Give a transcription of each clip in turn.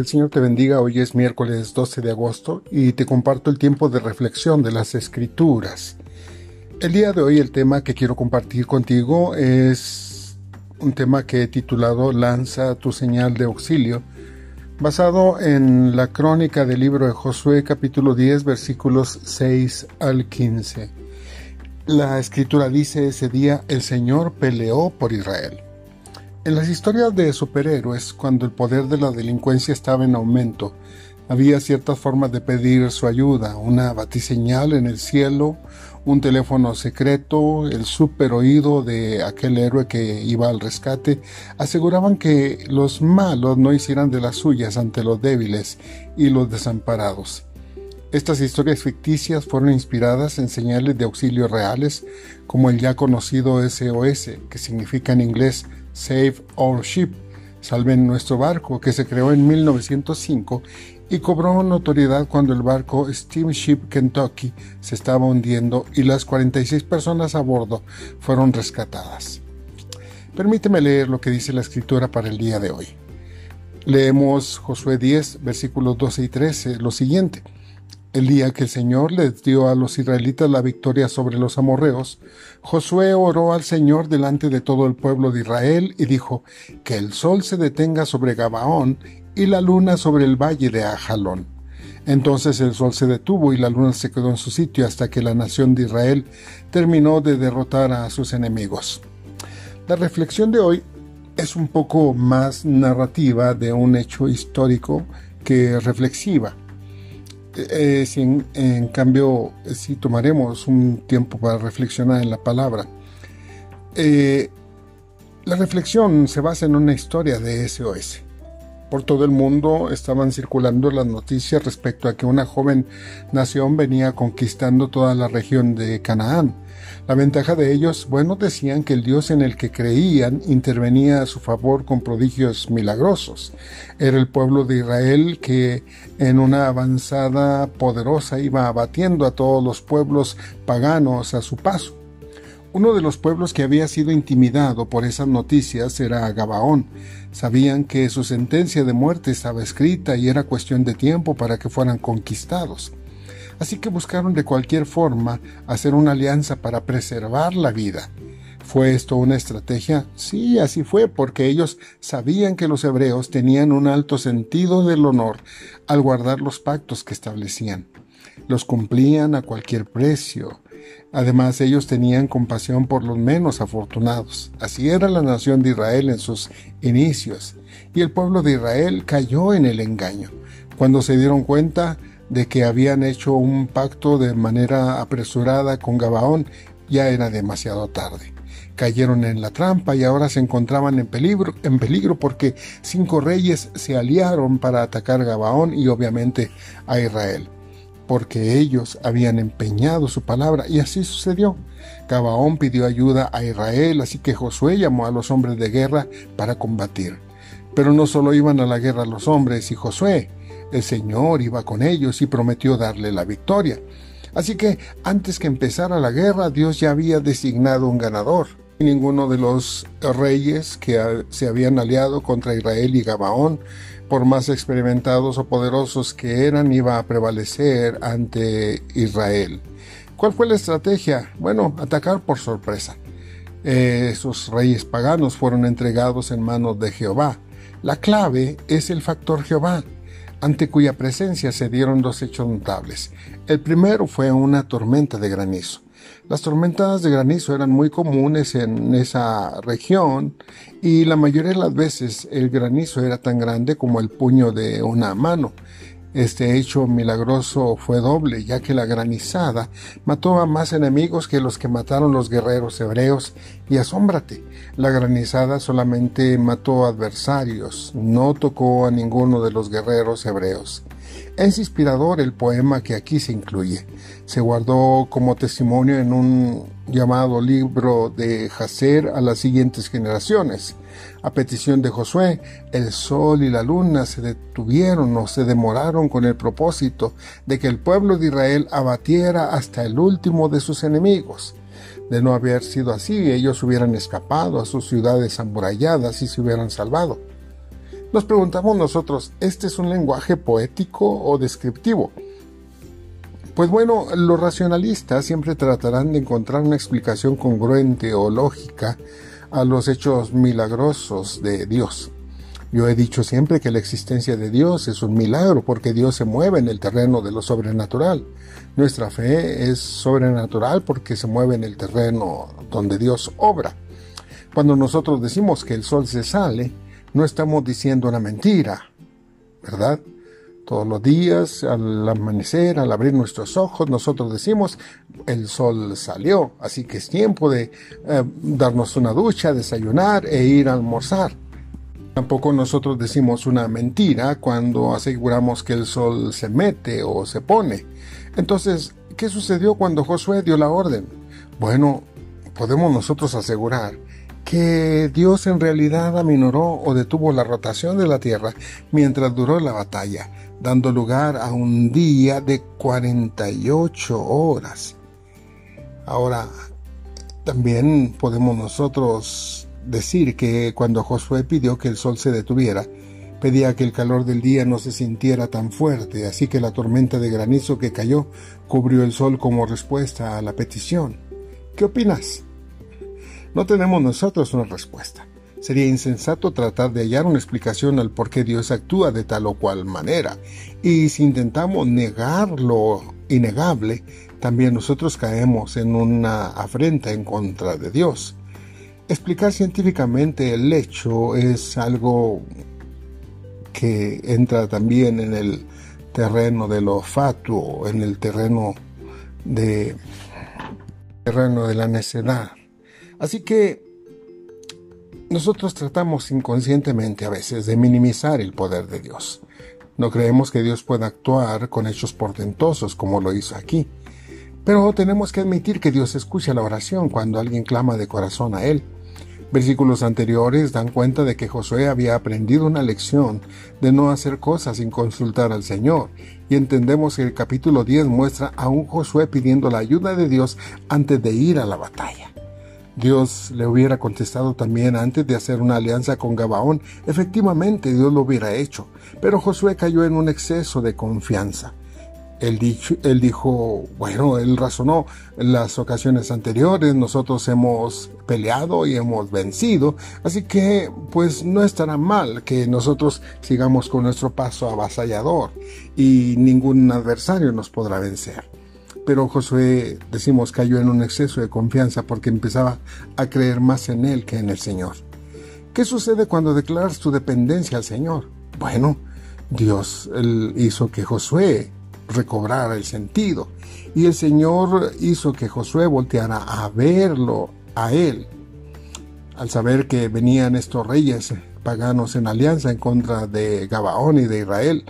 El Señor te bendiga. Hoy es miércoles 12 de agosto y te comparto el tiempo de reflexión de las escrituras. El día de hoy el tema que quiero compartir contigo es un tema que he titulado Lanza tu señal de auxilio, basado en la crónica del libro de Josué capítulo 10 versículos 6 al 15. La escritura dice ese día el Señor peleó por Israel. En las historias de superhéroes, cuando el poder de la delincuencia estaba en aumento, había ciertas formas de pedir su ayuda, una batiseñal en el cielo, un teléfono secreto, el super oído de aquel héroe que iba al rescate, aseguraban que los malos no hicieran de las suyas ante los débiles y los desamparados. Estas historias ficticias fueron inspiradas en señales de auxilio reales, como el ya conocido SOS, que significa en inglés Save Our Ship, Salven nuestro barco, que se creó en 1905 y cobró notoriedad cuando el barco Steamship Kentucky se estaba hundiendo y las 46 personas a bordo fueron rescatadas. Permíteme leer lo que dice la escritura para el día de hoy. Leemos Josué 10, versículos 12 y 13, lo siguiente. El día que el Señor les dio a los israelitas la victoria sobre los amorreos, Josué oró al Señor delante de todo el pueblo de Israel y dijo, que el sol se detenga sobre Gabaón y la luna sobre el valle de Ajalón. Entonces el sol se detuvo y la luna se quedó en su sitio hasta que la nación de Israel terminó de derrotar a sus enemigos. La reflexión de hoy es un poco más narrativa de un hecho histórico que reflexiva. Eh, si en, cambio, si tomaremos un tiempo para reflexionar en la palabra, eh, la reflexión se basa en una historia de SOS. Por todo el mundo estaban circulando las noticias respecto a que una joven nación venía conquistando toda la región de Canaán la ventaja de ellos, bueno, decían que el Dios en el que creían intervenía a su favor con prodigios milagrosos. Era el pueblo de Israel que en una avanzada poderosa iba abatiendo a todos los pueblos paganos a su paso. Uno de los pueblos que había sido intimidado por esas noticias era Gabaón. Sabían que su sentencia de muerte estaba escrita y era cuestión de tiempo para que fueran conquistados así que buscaron de cualquier forma hacer una alianza para preservar la vida. ¿Fue esto una estrategia? Sí, así fue, porque ellos sabían que los hebreos tenían un alto sentido del honor al guardar los pactos que establecían. Los cumplían a cualquier precio. Además, ellos tenían compasión por los menos afortunados. Así era la nación de Israel en sus inicios. Y el pueblo de Israel cayó en el engaño. Cuando se dieron cuenta, de que habían hecho un pacto de manera apresurada con Gabaón, ya era demasiado tarde. Cayeron en la trampa y ahora se encontraban en peligro, en peligro porque cinco reyes se aliaron para atacar Gabaón y obviamente a Israel, porque ellos habían empeñado su palabra y así sucedió. Gabaón pidió ayuda a Israel, así que Josué llamó a los hombres de guerra para combatir. Pero no solo iban a la guerra los hombres y Josué, el Señor iba con ellos y prometió darle la victoria. Así que antes que empezara la guerra, Dios ya había designado un ganador. Ninguno de los reyes que se habían aliado contra Israel y Gabaón, por más experimentados o poderosos que eran, iba a prevalecer ante Israel. ¿Cuál fue la estrategia? Bueno, atacar por sorpresa. esos reyes paganos fueron entregados en manos de Jehová. La clave es el factor Jehová ante cuya presencia se dieron dos hechos notables. El primero fue una tormenta de granizo. Las tormentas de granizo eran muy comunes en esa región y la mayoría de las veces el granizo era tan grande como el puño de una mano. Este hecho milagroso fue doble, ya que la granizada mató a más enemigos que los que mataron los guerreros hebreos, y asómbrate, la granizada solamente mató adversarios, no tocó a ninguno de los guerreros hebreos. Es inspirador el poema que aquí se incluye. Se guardó como testimonio en un llamado libro de Jacer a las siguientes generaciones. A petición de Josué, el sol y la luna se detuvieron o se demoraron con el propósito de que el pueblo de Israel abatiera hasta el último de sus enemigos. De no haber sido así, ellos hubieran escapado a sus ciudades amuralladas y se hubieran salvado. Nos preguntamos nosotros, ¿este es un lenguaje poético o descriptivo? Pues bueno, los racionalistas siempre tratarán de encontrar una explicación congruente o lógica a los hechos milagrosos de Dios. Yo he dicho siempre que la existencia de Dios es un milagro porque Dios se mueve en el terreno de lo sobrenatural. Nuestra fe es sobrenatural porque se mueve en el terreno donde Dios obra. Cuando nosotros decimos que el sol se sale, no estamos diciendo una mentira, ¿verdad? Todos los días, al amanecer, al abrir nuestros ojos, nosotros decimos, el sol salió, así que es tiempo de eh, darnos una ducha, desayunar e ir a almorzar. Tampoco nosotros decimos una mentira cuando aseguramos que el sol se mete o se pone. Entonces, ¿qué sucedió cuando Josué dio la orden? Bueno, podemos nosotros asegurar que Dios en realidad aminoró o detuvo la rotación de la Tierra mientras duró la batalla, dando lugar a un día de 48 horas. Ahora, también podemos nosotros decir que cuando Josué pidió que el sol se detuviera, pedía que el calor del día no se sintiera tan fuerte, así que la tormenta de granizo que cayó cubrió el sol como respuesta a la petición. ¿Qué opinas? No tenemos nosotros una respuesta. Sería insensato tratar de hallar una explicación al por qué Dios actúa de tal o cual manera. Y si intentamos negar lo innegable, también nosotros caemos en una afrenta en contra de Dios. Explicar científicamente el hecho es algo que entra también en el terreno de lo fatuo, en el terreno de terreno de la necedad. Así que nosotros tratamos inconscientemente a veces de minimizar el poder de Dios. No creemos que Dios pueda actuar con hechos portentosos como lo hizo aquí. Pero tenemos que admitir que Dios escucha la oración cuando alguien clama de corazón a Él. Versículos anteriores dan cuenta de que Josué había aprendido una lección de no hacer cosas sin consultar al Señor, y entendemos que el capítulo 10 muestra a un Josué pidiendo la ayuda de Dios antes de ir a la batalla. Dios le hubiera contestado también antes de hacer una alianza con Gabaón. Efectivamente, Dios lo hubiera hecho, pero Josué cayó en un exceso de confianza. Él, dijo, bueno, él razonó en las ocasiones anteriores, nosotros hemos peleado y hemos vencido, así que pues no estará mal que nosotros sigamos con nuestro paso avasallador y ningún adversario nos podrá vencer. Pero Josué, decimos, cayó en un exceso de confianza porque empezaba a creer más en él que en el Señor. ¿Qué sucede cuando declaras tu dependencia al Señor? Bueno, Dios hizo que Josué recobrara el sentido y el Señor hizo que Josué volteara a verlo a él. Al saber que venían estos reyes paganos en alianza en contra de Gabaón y de Israel,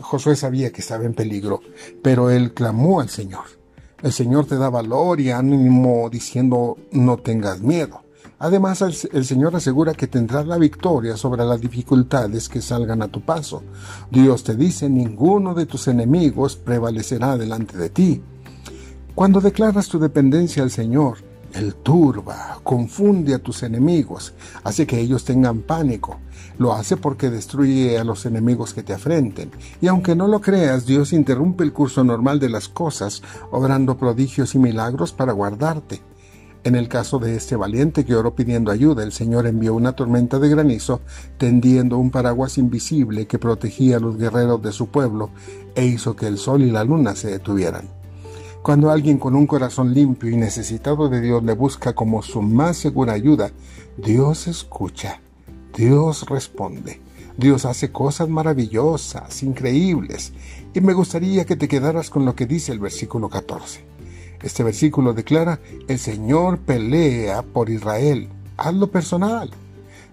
Josué sabía que estaba en peligro, pero él clamó al Señor. El Señor te da valor y ánimo diciendo no tengas miedo. Además, el, Señor asegura que tendrás la victoria sobre las dificultades que salgan a tu paso. Dios te dice, ninguno de tus enemigos prevalecerá delante de ti. Cuando declaras tu dependencia al Señor, él turba, confunde a tus enemigos, hace que ellos tengan pánico. Lo hace porque destruye a los enemigos que te afrenten. Y aunque no lo creas, Dios interrumpe el curso normal de las cosas, obrando prodigios y milagros para guardarte. En el caso de este valiente que oró pidiendo ayuda, el Señor envió una tormenta de granizo, tendiendo un paraguas invisible que protegía a los guerreros de su pueblo e hizo que el sol y la luna se detuvieran. Cuando alguien con un corazón limpio y necesitado de Dios le busca como su más segura ayuda, Dios escucha, Dios responde, Dios hace cosas maravillosas, increíbles, y me gustaría que te quedaras con lo que dice el versículo 14. Este versículo declara, el Señor pelea por Israel, hazlo personal.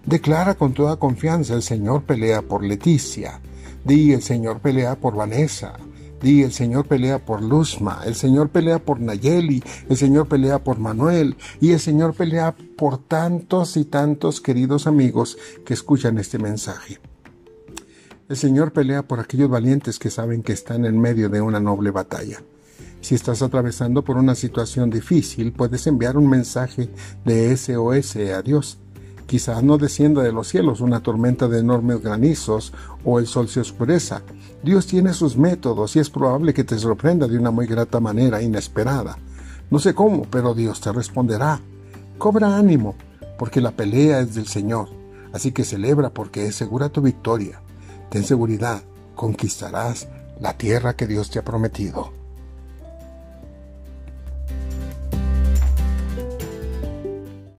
Declara con toda confianza, el Señor pelea por Leticia. Di, el Señor pelea por Vanessa. Di, el Señor pelea por Luzma, el Señor pelea por Nayeli, el Señor pelea por Manuel y el Señor pelea por tantos y tantos queridos amigos que escuchan este mensaje. El Señor pelea por aquellos valientes que saben que están en medio de una noble batalla. Si estás atravesando por una situación difícil, puedes enviar un mensaje de SOS a Dios. Quizá no descienda de los cielos una tormenta de enormes granizos o el sol se oscureza. Dios tiene sus métodos y es probable que te sorprenda de una muy grata manera, inesperada. No sé cómo, pero Dios te responderá. Cobra ánimo, porque la pelea es del Señor. Así que celebra porque es segura tu victoria. Ten seguridad, conquistarás la tierra que Dios te ha prometido.